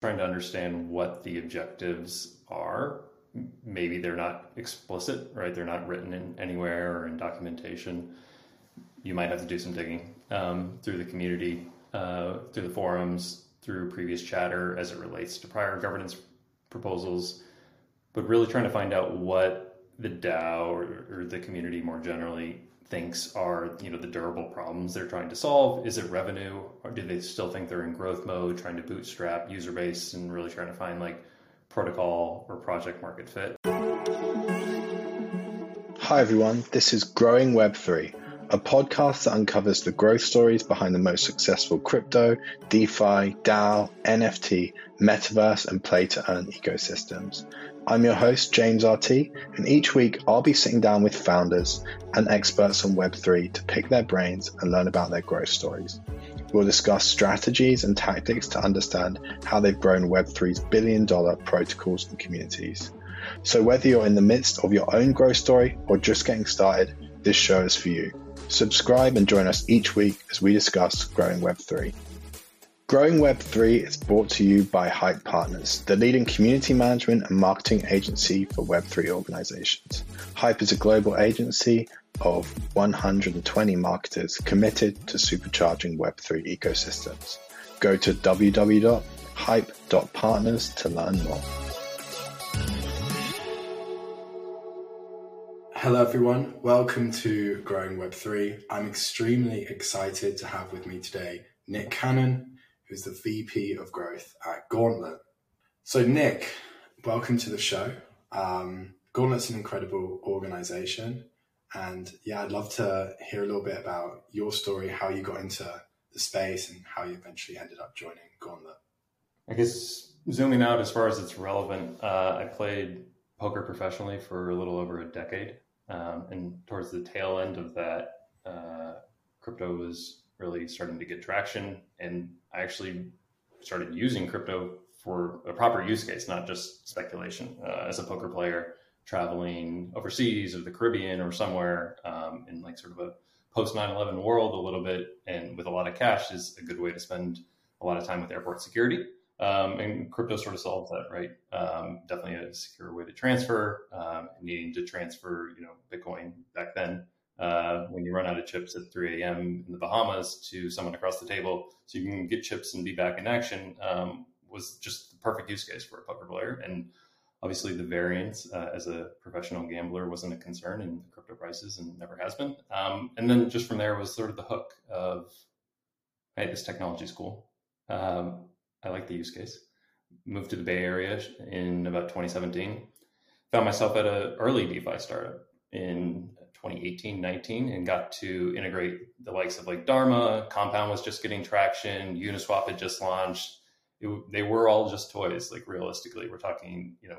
trying to understand what the objectives are. Maybe they're not explicit, right? They're not written in anywhere or in documentation. You might have to do some digging um, through the community, uh, through the forums, through previous chatter as it relates to prior governance proposals, but really trying to find out what the DAO or, or the community more generally thinks are you know the durable problems they're trying to solve. Is it revenue? Or do they still think they're in growth mode trying to bootstrap user base and really trying to find like protocol or project market fit? Hi everyone. This is growing web3 a podcast that uncovers the growth stories behind the most successful crypto, DeFi, DAO, NFT, metaverse, and play to earn ecosystems. I'm your host, James RT, and each week I'll be sitting down with founders and experts on Web3 to pick their brains and learn about their growth stories. We'll discuss strategies and tactics to understand how they've grown Web3's billion dollar protocols and communities. So, whether you're in the midst of your own growth story or just getting started, this show is for you. Subscribe and join us each week as we discuss growing Web3. Growing Web3 is brought to you by Hype Partners, the leading community management and marketing agency for Web3 organizations. Hype is a global agency of 120 marketers committed to supercharging Web3 ecosystems. Go to www.hype.partners to learn more. Hello, everyone. Welcome to Growing Web3. I'm extremely excited to have with me today Nick Cannon, who's the VP of Growth at Gauntlet. So, Nick, welcome to the show. Um, Gauntlet's an incredible organization. And yeah, I'd love to hear a little bit about your story, how you got into the space, and how you eventually ended up joining Gauntlet. I guess zooming out as far as it's relevant, uh, I played poker professionally for a little over a decade. Um, and towards the tail end of that, uh, crypto was really starting to get traction. And I actually started using crypto for a proper use case, not just speculation. Uh, as a poker player, traveling overseas or the Caribbean or somewhere um, in like sort of a post 9 11 world a little bit and with a lot of cash is a good way to spend a lot of time with airport security. Um, and crypto sort of solves that, right? Um, definitely a secure way to transfer. Um, needing to transfer, you know, Bitcoin back then uh, when you run out of chips at 3 a.m. in the Bahamas to someone across the table, so you can get chips and be back in action, um, was just the perfect use case for a poker player. And obviously, the variance uh, as a professional gambler wasn't a concern in the crypto prices and never has been. Um, and then just from there was sort of the hook of, hey, this technology is cool. Um, I like the use case. Moved to the Bay Area in about 2017. Found myself at an early DeFi startup in 2018, 19, and got to integrate the likes of like Dharma. Compound was just getting traction. Uniswap had just launched. It, they were all just toys. Like realistically, we're talking, you know,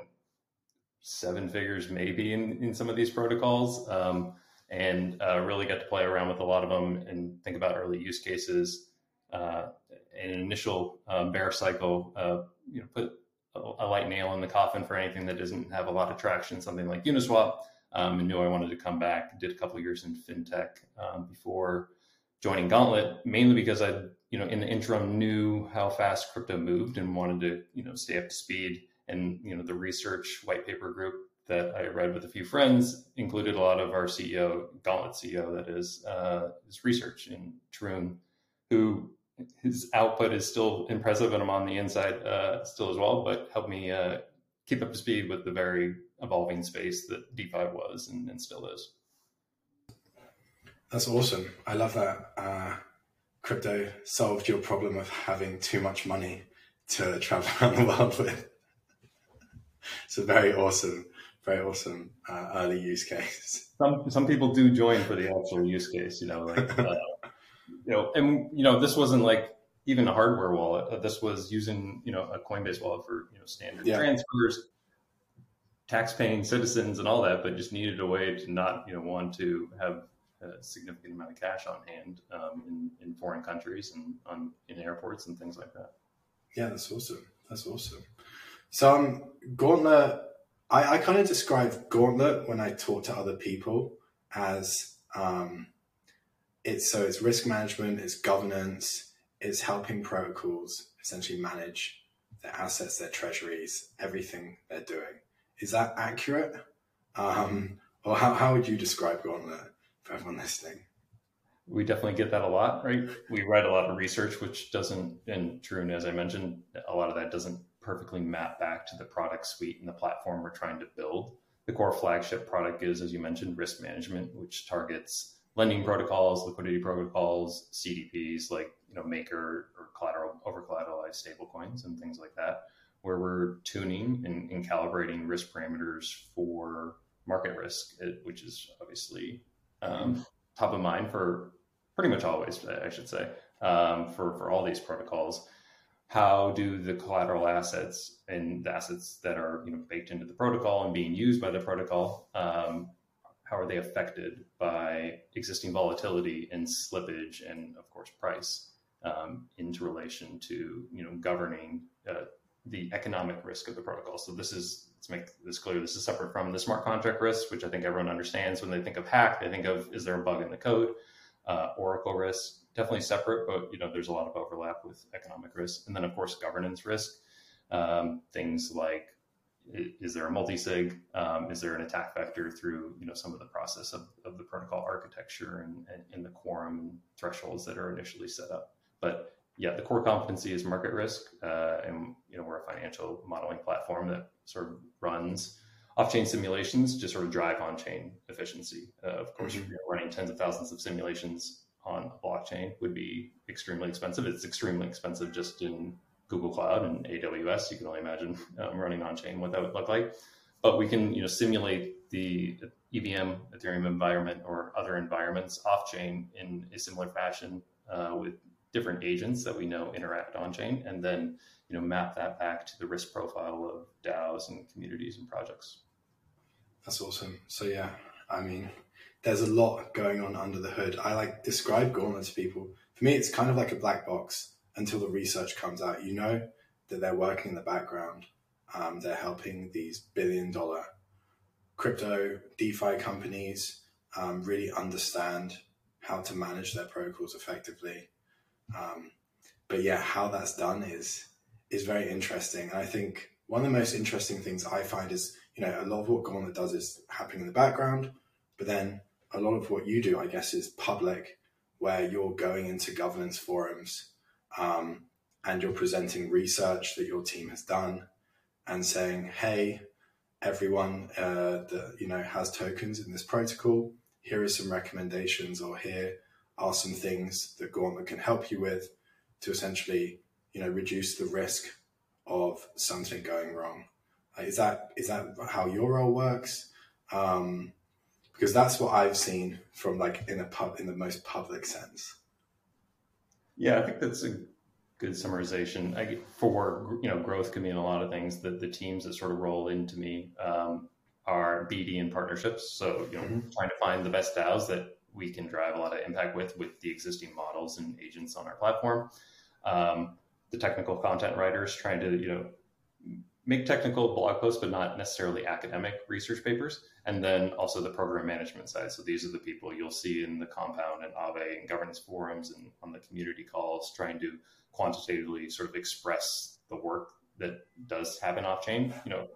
seven figures maybe in, in some of these protocols. Um, and uh, really got to play around with a lot of them and think about early use cases uh, an initial um, bear cycle, uh, you know, put a, a, light nail in the coffin for anything that doesn't have a lot of traction, something like Uniswap, um, and knew I wanted to come back. Did a couple years in fintech um, before joining Gauntlet, mainly because I, you know, in the interim knew how fast crypto moved and wanted to, you know, stay up to speed. And you know, the research white paper group that I read with a few friends included a lot of our CEO, Gauntlet CEO, that is, uh, his research in Tarun, who his output is still impressive, and I'm on the inside uh, still as well. But helped me uh, keep up to speed with the very evolving space that DeFi was and, and still is. That's awesome. I love that. Uh, crypto solved your problem of having too much money to travel around the world with. it's a very awesome, very awesome uh, early use case. Some some people do join for the actual use case. You know, like uh, you know, and you know, this wasn't like even a hardware wallet. Uh, this was using you know a Coinbase wallet for you know standard yeah. transfers, tax-paying citizens, and all that, but just needed a way to not you know want to have a significant amount of cash on hand um, in, in foreign countries and on in airports and things like that. Yeah, that's awesome. That's awesome. So um, Gauntlet, I, I kind of describe Gauntlet when I talk to other people as um, it's so it's risk management, it's governance, it's helping protocols essentially manage their assets, their treasuries, everything they're doing. Is that accurate? Um, or how, how would you describe Gauntlet for everyone listening? We definitely get that a lot, right? We write a lot of research, which doesn't, and Drew, as I mentioned, a lot of that doesn't perfectly map back to the product suite and the platform we're trying to build. The core flagship product is, as you mentioned, risk management, which targets lending protocols, liquidity protocols, CDPs like you know Maker or collateral over collateralized stablecoins and things like that, where we're tuning and, and, calibrating risk parameters for market risk, which is obviously um, top of mind for pretty much always, I should say, um, for for all these protocols. How do the collateral assets and the assets that are you know baked into the protocol and being used by the protocol um, how are they affected by existing volatility and slippage and of course price um, into relation to you know governing uh, the economic risk of the protocol so this is let's make this clear this is separate from the smart contract risk which i think everyone understands when they think of hack they think of is there a bug in the code uh, oracle risk definitely separate but you know there's a lot of overlap with economic risk and then of course governance risk um, things like is there a multi-sig? Um, is there an attack vector through you know some of the process of, of the protocol architecture and, and, and the quorum thresholds that are initially set up? But yeah, the core competency is market risk, uh, and you know we're a financial modeling platform that sort of runs off-chain simulations to sort of drive on-chain efficiency. Uh, of course, mm-hmm. you know, running tens of thousands of simulations on a blockchain would be extremely expensive. It's extremely expensive just in Google Cloud and AWS. You can only imagine um, running on chain what that would look like. But we can you know simulate the EVM Ethereum environment or other environments off chain in a similar fashion uh, with different agents that we know interact on chain, and then you know map that back to the risk profile of DAOs and communities and projects. That's awesome. So yeah, I mean, there's a lot going on under the hood. I like describe Gauntlet to people. For me, it's kind of like a black box until the research comes out. You know that they're working in the background. Um, they're helping these billion dollar crypto DeFi companies um, really understand how to manage their protocols effectively. Um, but yeah, how that's done is is very interesting. And I think one of the most interesting things I find is, you know, a lot of what Gauntlet does is happening in the background, but then a lot of what you do, I guess, is public, where you're going into governance forums um, and you're presenting research that your team has done and saying, hey, everyone uh, that you know has tokens in this protocol, here are some recommendations, or here are some things that Gauntlet can help you with to essentially you know reduce the risk of something going wrong. Uh, is that is that how your role works? Um, because that's what I've seen from like in a pub in the most public sense. Yeah, I think that's a good summarization. I, for you know, growth can mean a lot of things. That the teams that sort of roll into me um, are BD and partnerships. So you know, mm-hmm. trying to find the best DAOs that we can drive a lot of impact with with the existing models and agents on our platform. Um, the technical content writers trying to you know make technical blog posts, but not necessarily academic research papers. And then also the program management side. So these are the people you'll see in the compound and Aave and governance forums and on the community calls trying to quantitatively sort of express the work that does happen off chain. You know,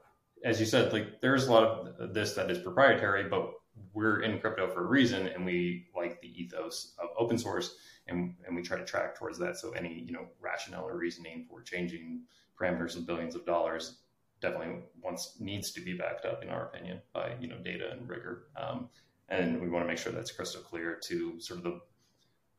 as you said, like there's a lot of this that is proprietary, but we're in crypto for a reason and we like the ethos of open source and, and we try to track towards that. So any, you know, rationale or reasoning for changing parameters of billions of dollars definitely wants needs to be backed up, in our opinion, by you know data and rigor. Um, and we want to make sure that's crystal clear to sort of the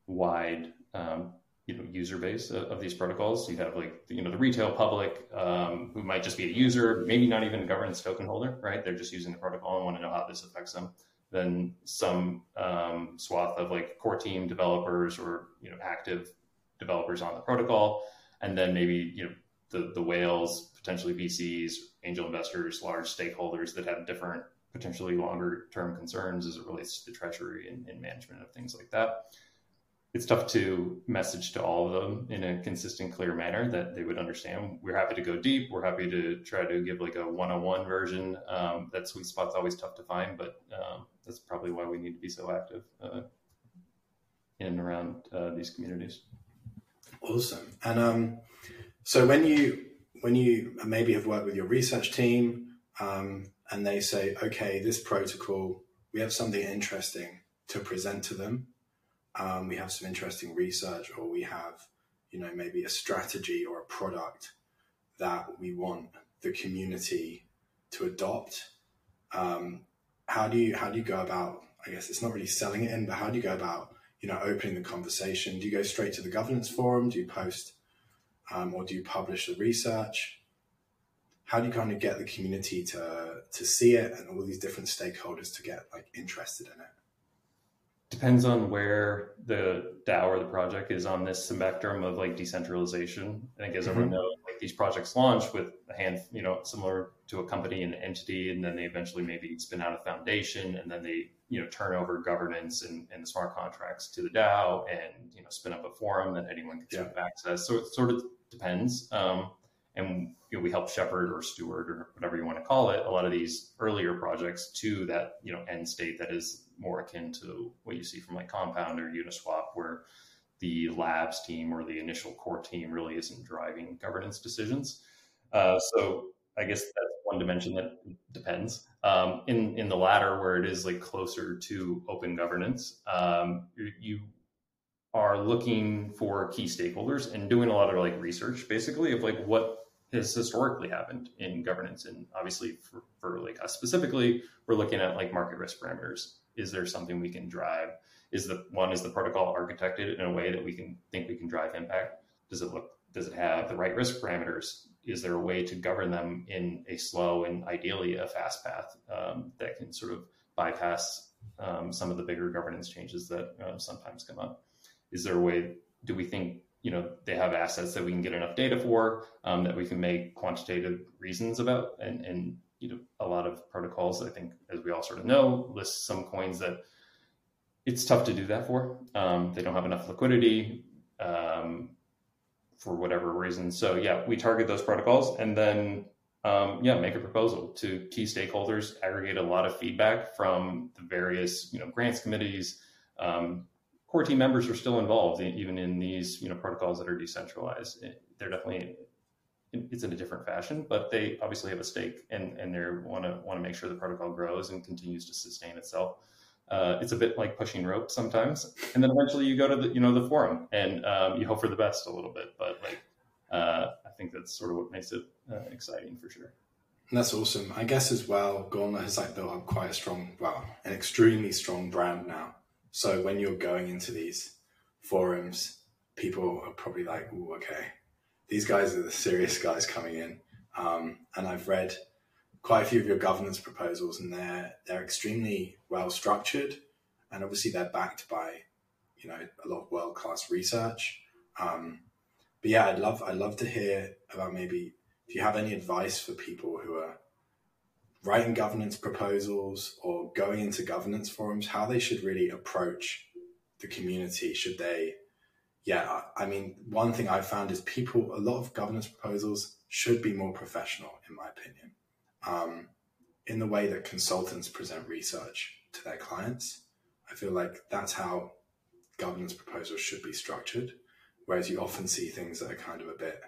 wide um, you know user base of, of, these protocols. You have like you know the retail public um, who might just be a user, maybe not even a governance token holder, right? They're just using the protocol and want to know how this affects them. Then some um, swath of like core team developers or you know active developers on the protocol, and then maybe you know the the whales, potentially VCs, angel investors, large stakeholders that have different potentially longer term concerns as it relates to the treasury and, and management of things like that. It's tough to message to all of them in a consistent, clear manner that they would understand. We're happy to go deep. We're happy to try to give like a one-on-one version. Um, that sweet spot's always tough to find, but um, that's probably why we need to be so active uh, in and around uh, these communities. Awesome. And um, so when you when you maybe have worked with your research team um, and they say, okay, this protocol, we have something interesting to present to them. Um, we have some interesting research, or we have, you know, maybe a strategy or a product that we want the community to adopt. Um, how do you how do you go about? I guess it's not really selling it in, but how do you go about you know opening the conversation? Do you go straight to the governance forum? Do you post, um, or do you publish the research? How do you kind of get the community to to see it and all these different stakeholders to get like interested in it? Depends on where the DAO or the project is on this spectrum of like decentralization. I think as mm-hmm. everyone knows, like these projects launch with a hand, you know, similar to a company and entity, and then they eventually maybe spin out a foundation, and then they you know turn over governance and, and the smart contracts to the DAO, and you know spin up a forum that anyone can yeah. access. So it sort of depends. Um, and you know, we help shepherd or steward or whatever you want to call it a lot of these earlier projects to that you know end state that is more akin to what you see from like compound or uniswap where the labs team or the initial core team really isn't driving governance decisions. Uh, so i guess that's one dimension that depends. Um, in in the latter where it is like closer to open governance um, you are looking for key stakeholders and doing a lot of like research basically of like what has historically happened in governance. And obviously, for, for like us specifically, we're looking at like market risk parameters. Is there something we can drive? Is the one is the protocol architected in a way that we can think we can drive impact? Does it look? Does it have the right risk parameters? Is there a way to govern them in a slow and ideally a fast path um, that can sort of bypass um, some of the bigger governance changes that uh, sometimes come up? Is there a way? Do we think you know they have assets that we can get enough data for um, that we can make quantitative reasons about. And and you know a lot of protocols i think as we all sort of know list some coins that it's tough to do that for. Um, they don't have enough liquidity um, for whatever reason. So yeah we target those protocols and then um, yeah make a proposal to key stakeholders aggregate a lot of feedback from the various you know grants committees um, core team members are still involved even in these you know protocols that are decentralized. They're definitely it's in a different fashion, but they obviously have a stake and and they want to want to make sure the protocol grows and continues to sustain itself. Uh, it's a bit like pushing rope sometimes, and then eventually you go to the you know the forum and um, you hope for the best a little bit. But like uh, I think that's sort of what makes it uh, exciting for sure. That's awesome. I guess as well, Gauntlet has like built up quite a strong, well, an extremely strong brand now. So when you're going into these forums, people are probably like, "Oh, okay, these guys are the serious guys coming in." Um, and I've read quite a few of your governance proposals, and they're they're extremely well structured, and obviously they're backed by you know a lot of world class research. Um, but yeah, I'd love I'd love to hear about maybe if you have any advice for people who are writing governance proposals or going into governance forums, how they should really approach the community. Should they, yeah, I mean, one thing I found is people, a lot of governance proposals should be more professional, in my opinion, um, in the way that consultants present research to their clients. I feel like that's how governance proposals should be structured. Whereas you often see things that are kind of a bit,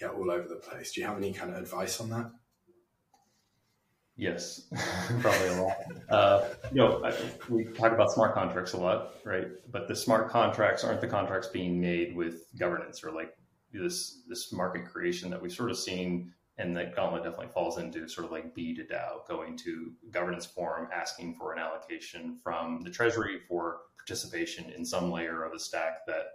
yeah, all over the place. Do you have any kind of advice on that? Yes, probably a lot. Uh, you know, I, we talk about smart contracts a lot, right? But the smart contracts aren't the contracts being made with governance or like this this market creation that we've sort of seen, and that Gauntlet definitely falls into sort of like B to DAO, going to governance forum, asking for an allocation from the Treasury for participation in some layer of the stack that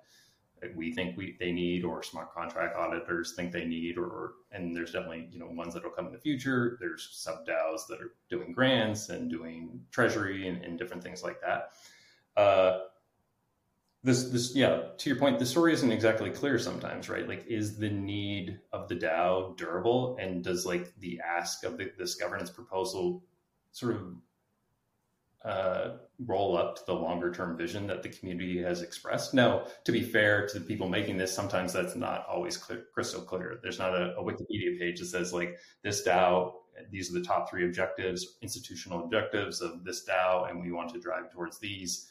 we think we they need or smart contract auditors think they need or and there's definitely you know ones that will come in the future. There's sub DAOs that are doing grants and doing treasury and, and different things like that. Uh, this this yeah to your point the story isn't exactly clear sometimes right? Like is the need of the DAO durable? And does like the ask of the, this governance proposal sort of uh, roll up to the longer term vision that the community has expressed. Now, to be fair to the people making this, sometimes that's not always clear, crystal clear. There's not a, a, Wikipedia page that says like this DAO, these are the top three objectives, institutional objectives of this DAO, and we want to drive towards these.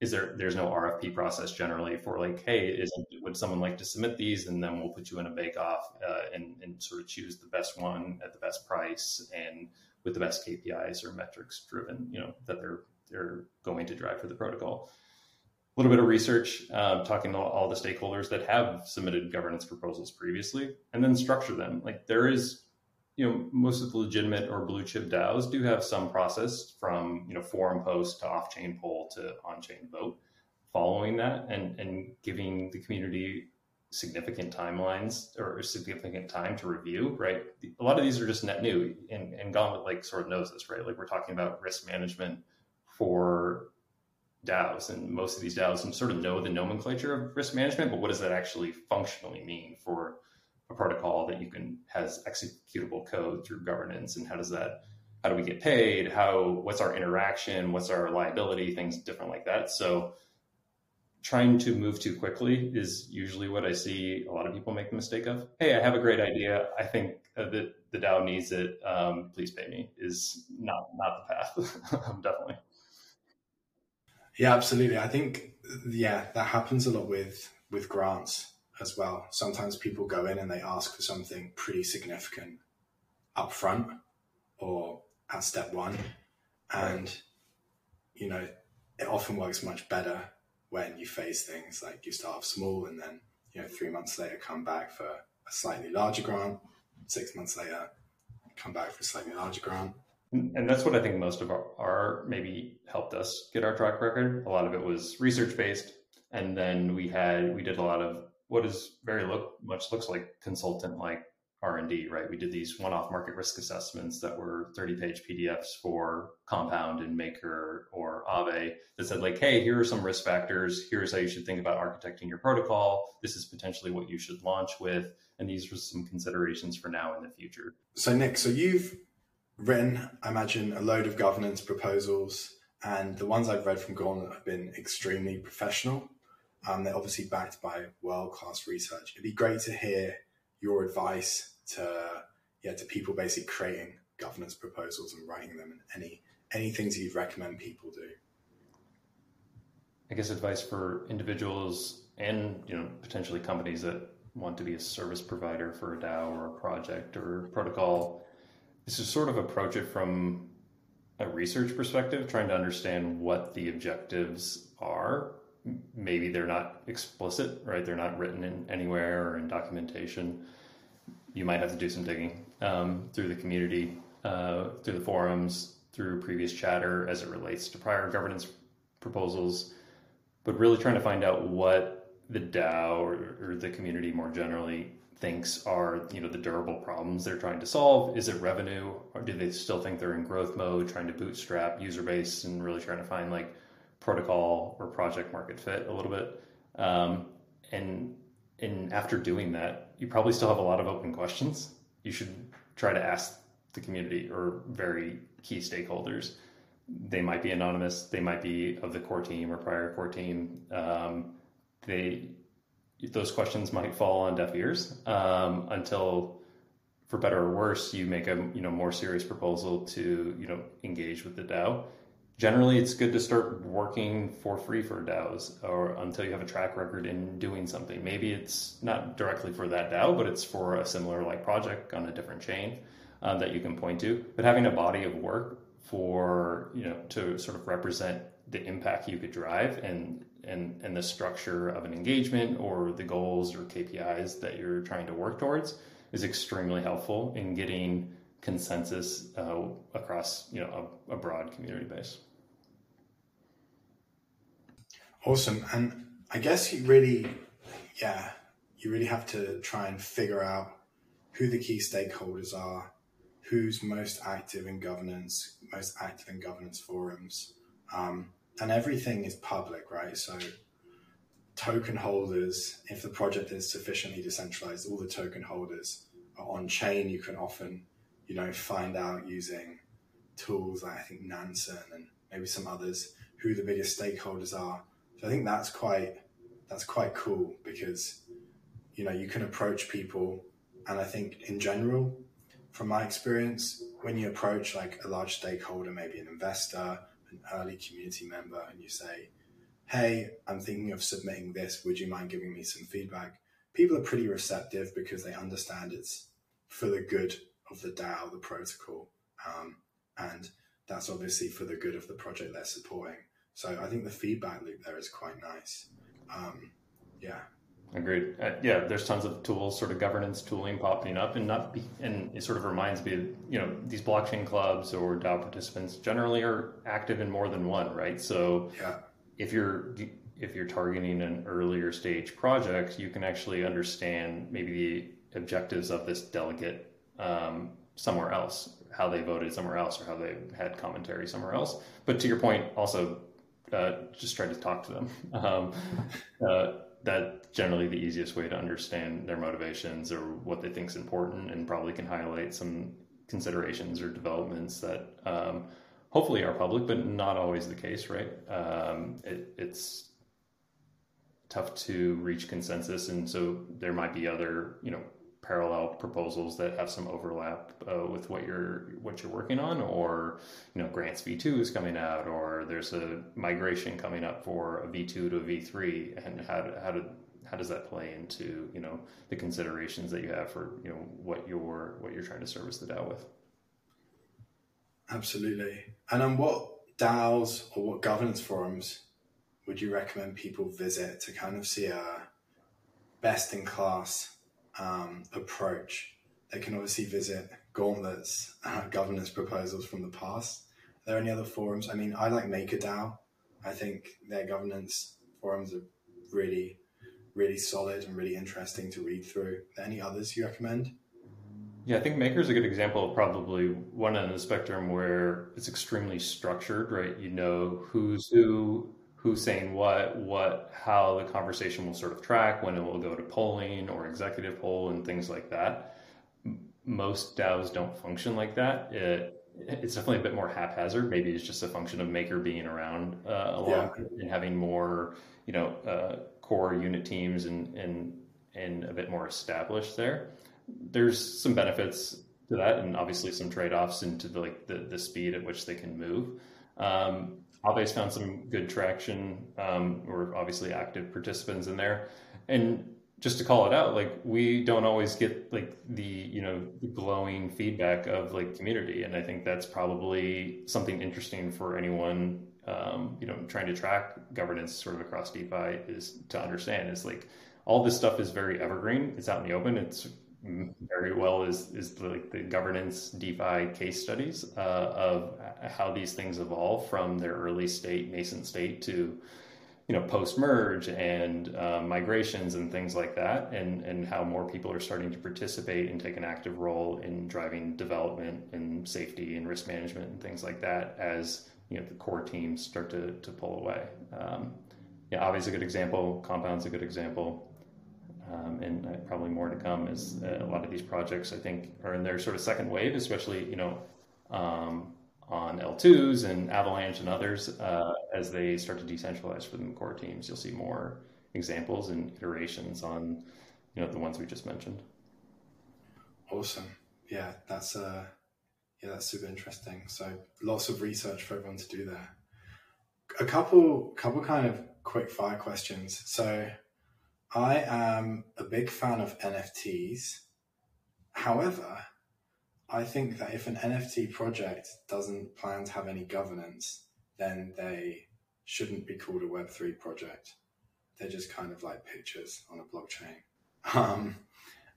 is there there's no RFP process generally for like, hey, is would someone like to submit these, and then we'll put you in a bake off uh, and and sort of choose the best one at the best price and with the best KPIs or metrics driven, you know, that they're they're going to drive for the protocol. A little bit of research, uh, talking to all the stakeholders that have submitted governance proposals previously, and then structure them. Like there is you know, most of the legitimate or blue chip DAOs do have some process from, you know, forum post to off chain poll to on chain vote following that and, and giving the community significant timelines or significant time to review, right? A lot of these are just net new and, and Gauntlet like sort of knows this, right? Like we're talking about risk management for DAOs and most of these DAOs sort of know the nomenclature of risk management, but what does that actually functionally mean for a protocol that you can has executable code through governance and how does that how do we get paid how what's our interaction what's our liability things different like that so trying to move too quickly is usually what i see a lot of people make the mistake of. Hey i have a great idea. I think uh, that the dao needs it. Um, please pay me is not not the path. Definitely. Yeah absolutely. I think yeah that happens a lot with with grants as well. Sometimes people go in and they ask for something pretty significant up front or at step one. And, you know, it often works much better when you phase things like you start off small and then, you know, three months later come back for a slightly larger grant, six months later come back for a slightly larger grant. And that's what I think most of our, our maybe helped us get our track record. A lot of it was research based. And then we had, we did a lot of what is very look much looks like consultant like r&d right? We did these one-off market risk assessments that were 30-page pdfs for compound and maker or Aave that said like hey here are some risk factors. Here's how you should think about architecting your protocol. This is potentially what you should launch with. And these were some considerations for now and the future. So nick so you've written i imagine a load of governance proposals and the ones i've read from Gauntlet have been extremely professional. Um, they're obviously backed by world class research. It'd be great to hear your advice to yeah to people basically creating governance proposals and writing them, and any any things you'd recommend people do. I guess advice for individuals and you know potentially companies that want to be a service provider for a DAO or a project or protocol is to sort of approach it from a research perspective, trying to understand what the objectives are maybe they're not explicit, right? They're not written in anywhere or in documentation. You might have to do some digging um, through the community, uh, through the forums, through previous chatter as it relates to prior governance proposals, but really trying to find out what the DAO or, or the community more generally thinks are you know the durable problems they're trying to solve. Is it revenue, or do they still think they're in growth mode, trying to bootstrap user base and really trying to find like protocol or project market fit a little bit. Um, and and after doing that, you probably still have a lot of open questions. You should try to ask the community or very key stakeholders. They might be anonymous. They might be of the core team or prior core team. Um, they those questions might fall on deaf ears um, until, for better or worse, you make a you know more serious proposal to you know engage with the DAO generally it's good to start working for free for DAOs or until you have a track record in doing something. Maybe it's not directly for that DAO, but it's for a similar like project on a different chain uh, that you can point to. But having a body of work for you know to sort of represent the impact you could drive and and and the structure of an engagement or the goals or KPIs that you're trying to work towards is extremely helpful in getting consensus uh, across you know a, a broad community base. Awesome, and I guess you really, yeah, you really have to try and figure out who the key stakeholders are, who's most active in governance, most active in governance forums, um, and everything is public, right? So token holders, if the project is sufficiently decentralized, all the token holders are on chain. You can often you know, find out using tools like I think Nansen and maybe some others who the biggest stakeholders are. So I think that's quite that's quite cool because you know you can approach people, and I think in general, from my experience, when you approach like a large stakeholder, maybe an investor, an early community member, and you say, hey, I'm thinking of submitting this. Would you mind giving me some feedback? People are pretty receptive because they understand it's for the good of the DAO, the protocol. Um, and that's obviously for the good of the project they're supporting. So I think the feedback loop there is quite nice. Um, yeah. Agreed. Uh, yeah, there's tons of tools, sort of governance tooling popping up, and not be, and it sort of reminds me, of, you know, these blockchain clubs or DAO participants generally are active in more than one, right? So yeah. if you're if you're targeting an earlier stage project, you can actually understand maybe the objectives of this delegate um, somewhere else, how they voted somewhere else, or how they had commentary somewhere else. But to your point, also uh, just try to talk to them. Um, uh, generally the easiest way to understand their motivations or what they think is important, and probably can highlight some considerations or developments that um, hopefully are public, but not always the case, right? Um, it, it's tough to reach consensus, and so there might be other, you know, parallel proposals that have some overlap uh, with what you're what you're working on? Or you know grants v2 is coming out or there's a migration coming up for a v2 to a v3 and how, how, do, how does that play into you know the considerations that you have for you know what you're what you're trying to service the DAO with? Absolutely. And on what DAOs or what governance forums would you recommend people visit to kind of see a best in class um, approach, they can obviously visit Gauntlet's uh, governance proposals from the past. Are there any other forums? I mean, I like MakerDAO. I think their governance forums are really, really solid and really interesting to read through. any others you recommend? Yeah, I think Maker is a good example of probably one end of the spectrum where it's extremely structured, right? You know who's who, who's saying what, what, how the conversation will sort of track, when it will go to polling or executive poll and things like that. Most DAOs don't function like that. It, it's definitely a bit more haphazard. Maybe it's just a function of Maker being around uh, along yeah. and having more, you know, uh, core unit teams and and and a bit more established there. There's some benefits to that, and obviously some trade offs into the, like the the speed at which they can move. Um, Aave's found some good traction. Um, we're obviously active participants in there, and just to call it out, like we don't always get like the you know glowing feedback of like community, and I think that's probably something interesting for anyone um, you know trying to track governance sort of across DeFi is to understand is like all this stuff is very evergreen. It's out in the open. It's very well is is the, like the governance DeFi case studies uh, of how these things evolve from their early state, nascent state to you know post merge and uh, migrations and things like that, and and how more people are starting to participate and take an active role in driving development and safety and risk management and things like that as you know the core teams start to to pull away. Um, yeah, obviously a good example. Compound's a good example um, and uh, probably more to come as uh, a lot of these projects I think are in their sort of second wave, especially you know um, on L2s and Avalanche and others uh, as they start to decentralize for the core teams. You'll see more examples and iterations on you know the ones we just mentioned. Awesome, yeah, that's uh, yeah, that's super interesting. So lots of research for everyone to do there. A couple, couple kind of quick fire questions. So I am a big fan of NFTs. However, I think that if an NFT project doesn't plan to have any governance, then they shouldn't be called a Web3 project. They're just kind of like pictures on a blockchain. Um,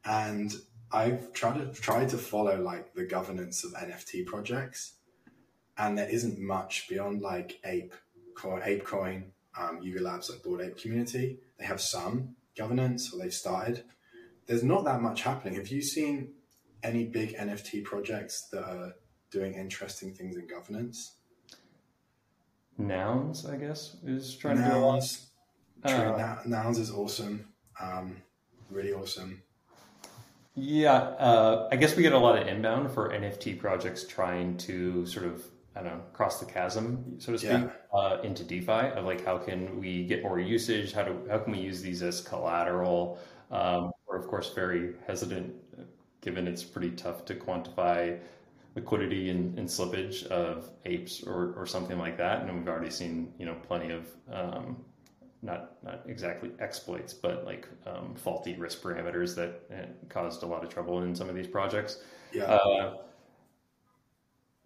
and I've tried to tried to follow like the governance of NFT projects, and there isn't much beyond like Ape, ApeCoin, um, Yuga Labs, like Bored Ape Community. They have some, governance or they've started. There's not that much happening. Have you seen any big NFT projects that are doing interesting things in governance? Nouns, I guess, is trying nouns, to do uh, nouns is awesome. Um, really awesome. Yeah, uh, I guess we get a lot of inbound for NFT projects trying to sort of I don't know, cross the chasm, so to speak, yeah. uh, into DeFi of like how can we get more usage? How do how can we use these as collateral? Um, we're of course very hesitant, given it's pretty tough to quantify liquidity and, and slippage of apes or, or something like that. And we've already seen you know plenty of um, not not exactly exploits, but like um, faulty risk parameters that uh, caused a lot of trouble in some of these projects. Yeah. Uh,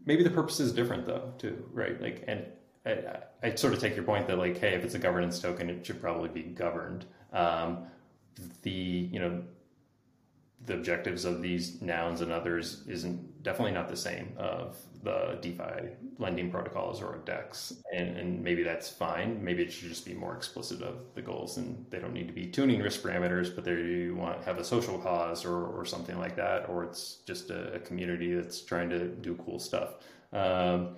maybe the purpose is different though, too, right? Like, and I, I, sort of take your point that like, hey, if it's a governance token, it should probably be governed. Um, the you know the objectives of these nouns and others isn't definitely not the same of the DeFi lending protocols or DEX, and, and maybe that's fine. Maybe it should just be more explicit of the goals, and they don't need to be tuning risk parameters, but they want have a social cause or, or something like that, or it's just a, a community that's trying to do cool stuff. Um,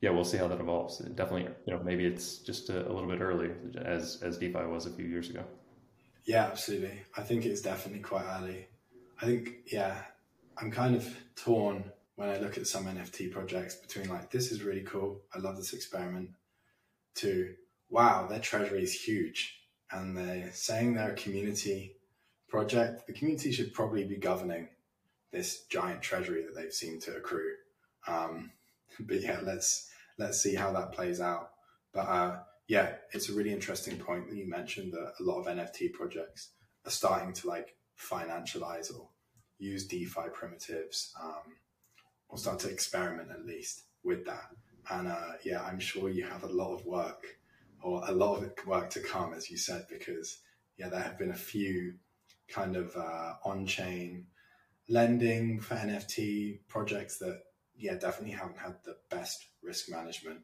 yeah, we'll see how that evolves. Definitely, you know, maybe it's just a, a little bit early, as as DeFi was a few years ago. Yeah, absolutely. I think it's definitely quite early. I think, yeah, I'm kind of torn when I look at some NFT projects between like, this is really cool. I love this experiment to, wow, their treasury is huge. And they're saying they're a community project. The community should probably be governing this giant treasury that they've seemed to accrue. Um, but yeah, let's, let's see how that plays out. But, uh, yeah, it's a really interesting point that you mentioned that a lot of NFT projects are starting to like financialize or use DeFi primitives um, or start to experiment at least with that. And uh, yeah, I'm sure you have a lot of work or a lot of work to come, as you said, because yeah, there have been a few kind of uh, on-chain lending for NFT projects that yeah definitely haven't had the best risk management.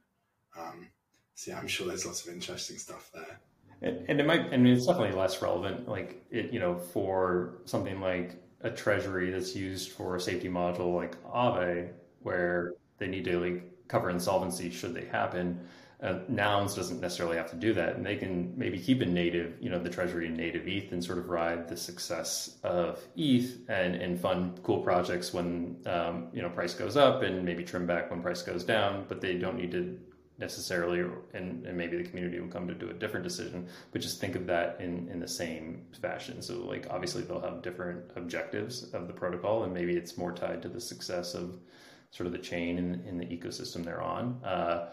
Um, so yeah, I'm sure there's lots of interesting stuff there. And, and it might, I mean, it's definitely less relevant, like it, you know, for something like a treasury that's used for a safety module like Aave, where they need to like cover insolvency should they happen. Uh, Nouns doesn't necessarily have to do that, and they can maybe keep a native, you know, the treasury in native ETH and sort of ride the success of ETH and and fund cool projects when um, you know price goes up, and maybe trim back when price goes down. But they don't need to necessarily, and, and maybe the community will come to do a different decision, but just think of that in, in the same fashion. So, like, obviously, they'll have different objectives of the protocol, and maybe it's more tied to the success of sort of the chain in, in the ecosystem they're on. Uh,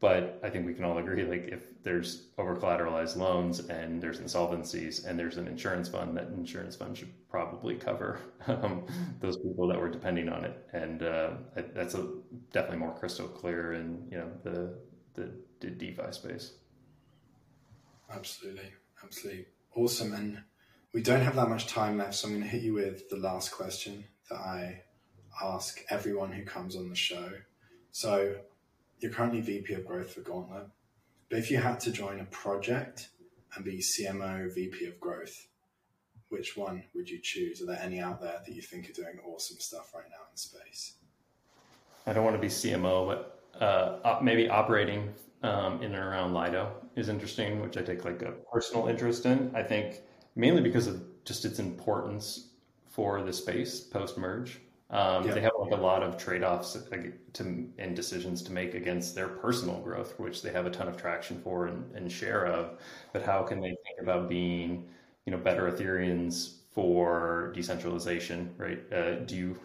but I think we can all agree, like if there's over collateralized loans and there's insolvencies and there's an insurance fund, that insurance fund should probably cover um, those people that were depending on it. And uh, that's a, definitely more crystal clear in you know the, the the DeFi space. Absolutely, absolutely awesome. And we don't have that much time left, so I'm going to hit you with the last question that I ask everyone who comes on the show. So you're currently VP of Growth for Gauntlet, but if you had to join a project and be CMO, VP of Growth, which one would you choose? Are there any out there that you think are doing awesome stuff right now in space? I don't want to be CMO, but uh, maybe operating um, in and around Lido is interesting, which I take like a personal interest in. I think mainly because of just its importance for the space post merge. Um, yeah. They have like a lot of trade offs to and decisions to make against their personal growth, which they have a ton of traction for and, and share of. But how can they think about being, you know, better Ethereans for decentralization, right? Uh, do you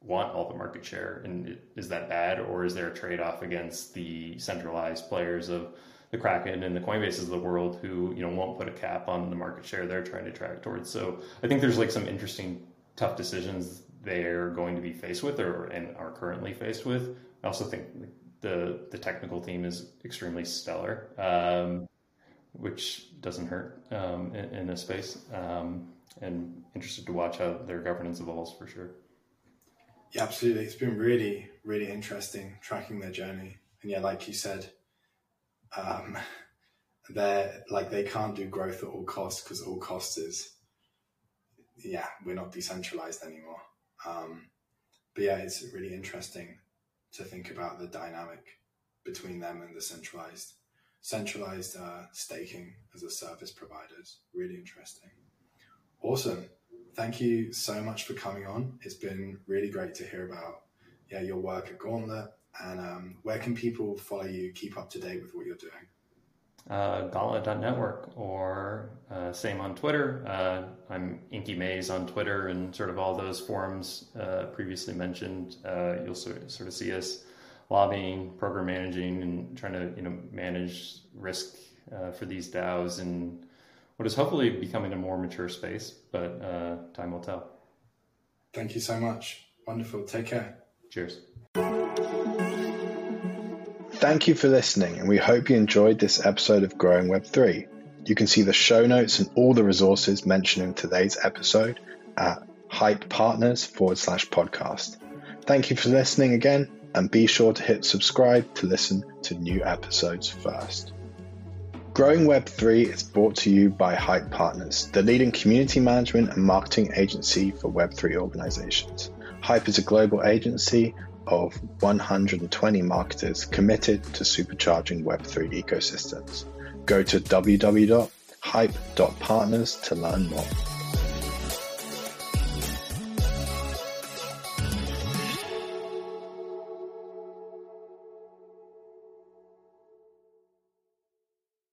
want all the market share, and is that bad, or is there a trade off against the centralized players of the Kraken and the Coinbases of the world who you know won't put a cap on the market share they're trying to track towards? So I think there's like some interesting tough decisions they're going to be faced with or and are currently faced with. I also think the the technical team is extremely stellar, um, which doesn't hurt um, in, in, this space. Um, and interested to watch how their governance evolves for sure. Yeah, absolutely. It's been really, really interesting tracking their journey. And yeah, like you said, um, they're like they can't do growth at all costs because all costs is yeah, we're not decentralized anymore. Um, but yeah, it's really interesting to think about the dynamic between them and the centralized centralized uh, staking as a service providers. Really interesting. Awesome. Thank you so much for coming on. It's been really great to hear about yeah your work at Gauntlet and um, where can people follow you, keep up to date with what you're doing uh, gauntlet.network or uh, same on Twitter. Uh, I'm Inky Maze on Twitter and sort of all those forums uh, previously mentioned. Uh, you'll sort, of see us lobbying, program managing, and trying to you know manage risk uh, for these DAOs in what is hopefully becoming a more mature space, but uh, time will tell. Thank you so much. Wonderful. Take care. Cheers. Thank you for listening, and we hope you enjoyed this episode of Growing Web 3. You can see the show notes and all the resources mentioned in today's episode at Hype Partners forward slash podcast. Thank you for listening again, and be sure to hit subscribe to listen to new episodes first. Growing Web 3 is brought to you by Hype Partners, the leading community management and marketing agency for Web3 organizations. Hype is a global agency of 120 marketers committed to supercharging Web3 ecosystems. Go to www.hype.partners to learn more.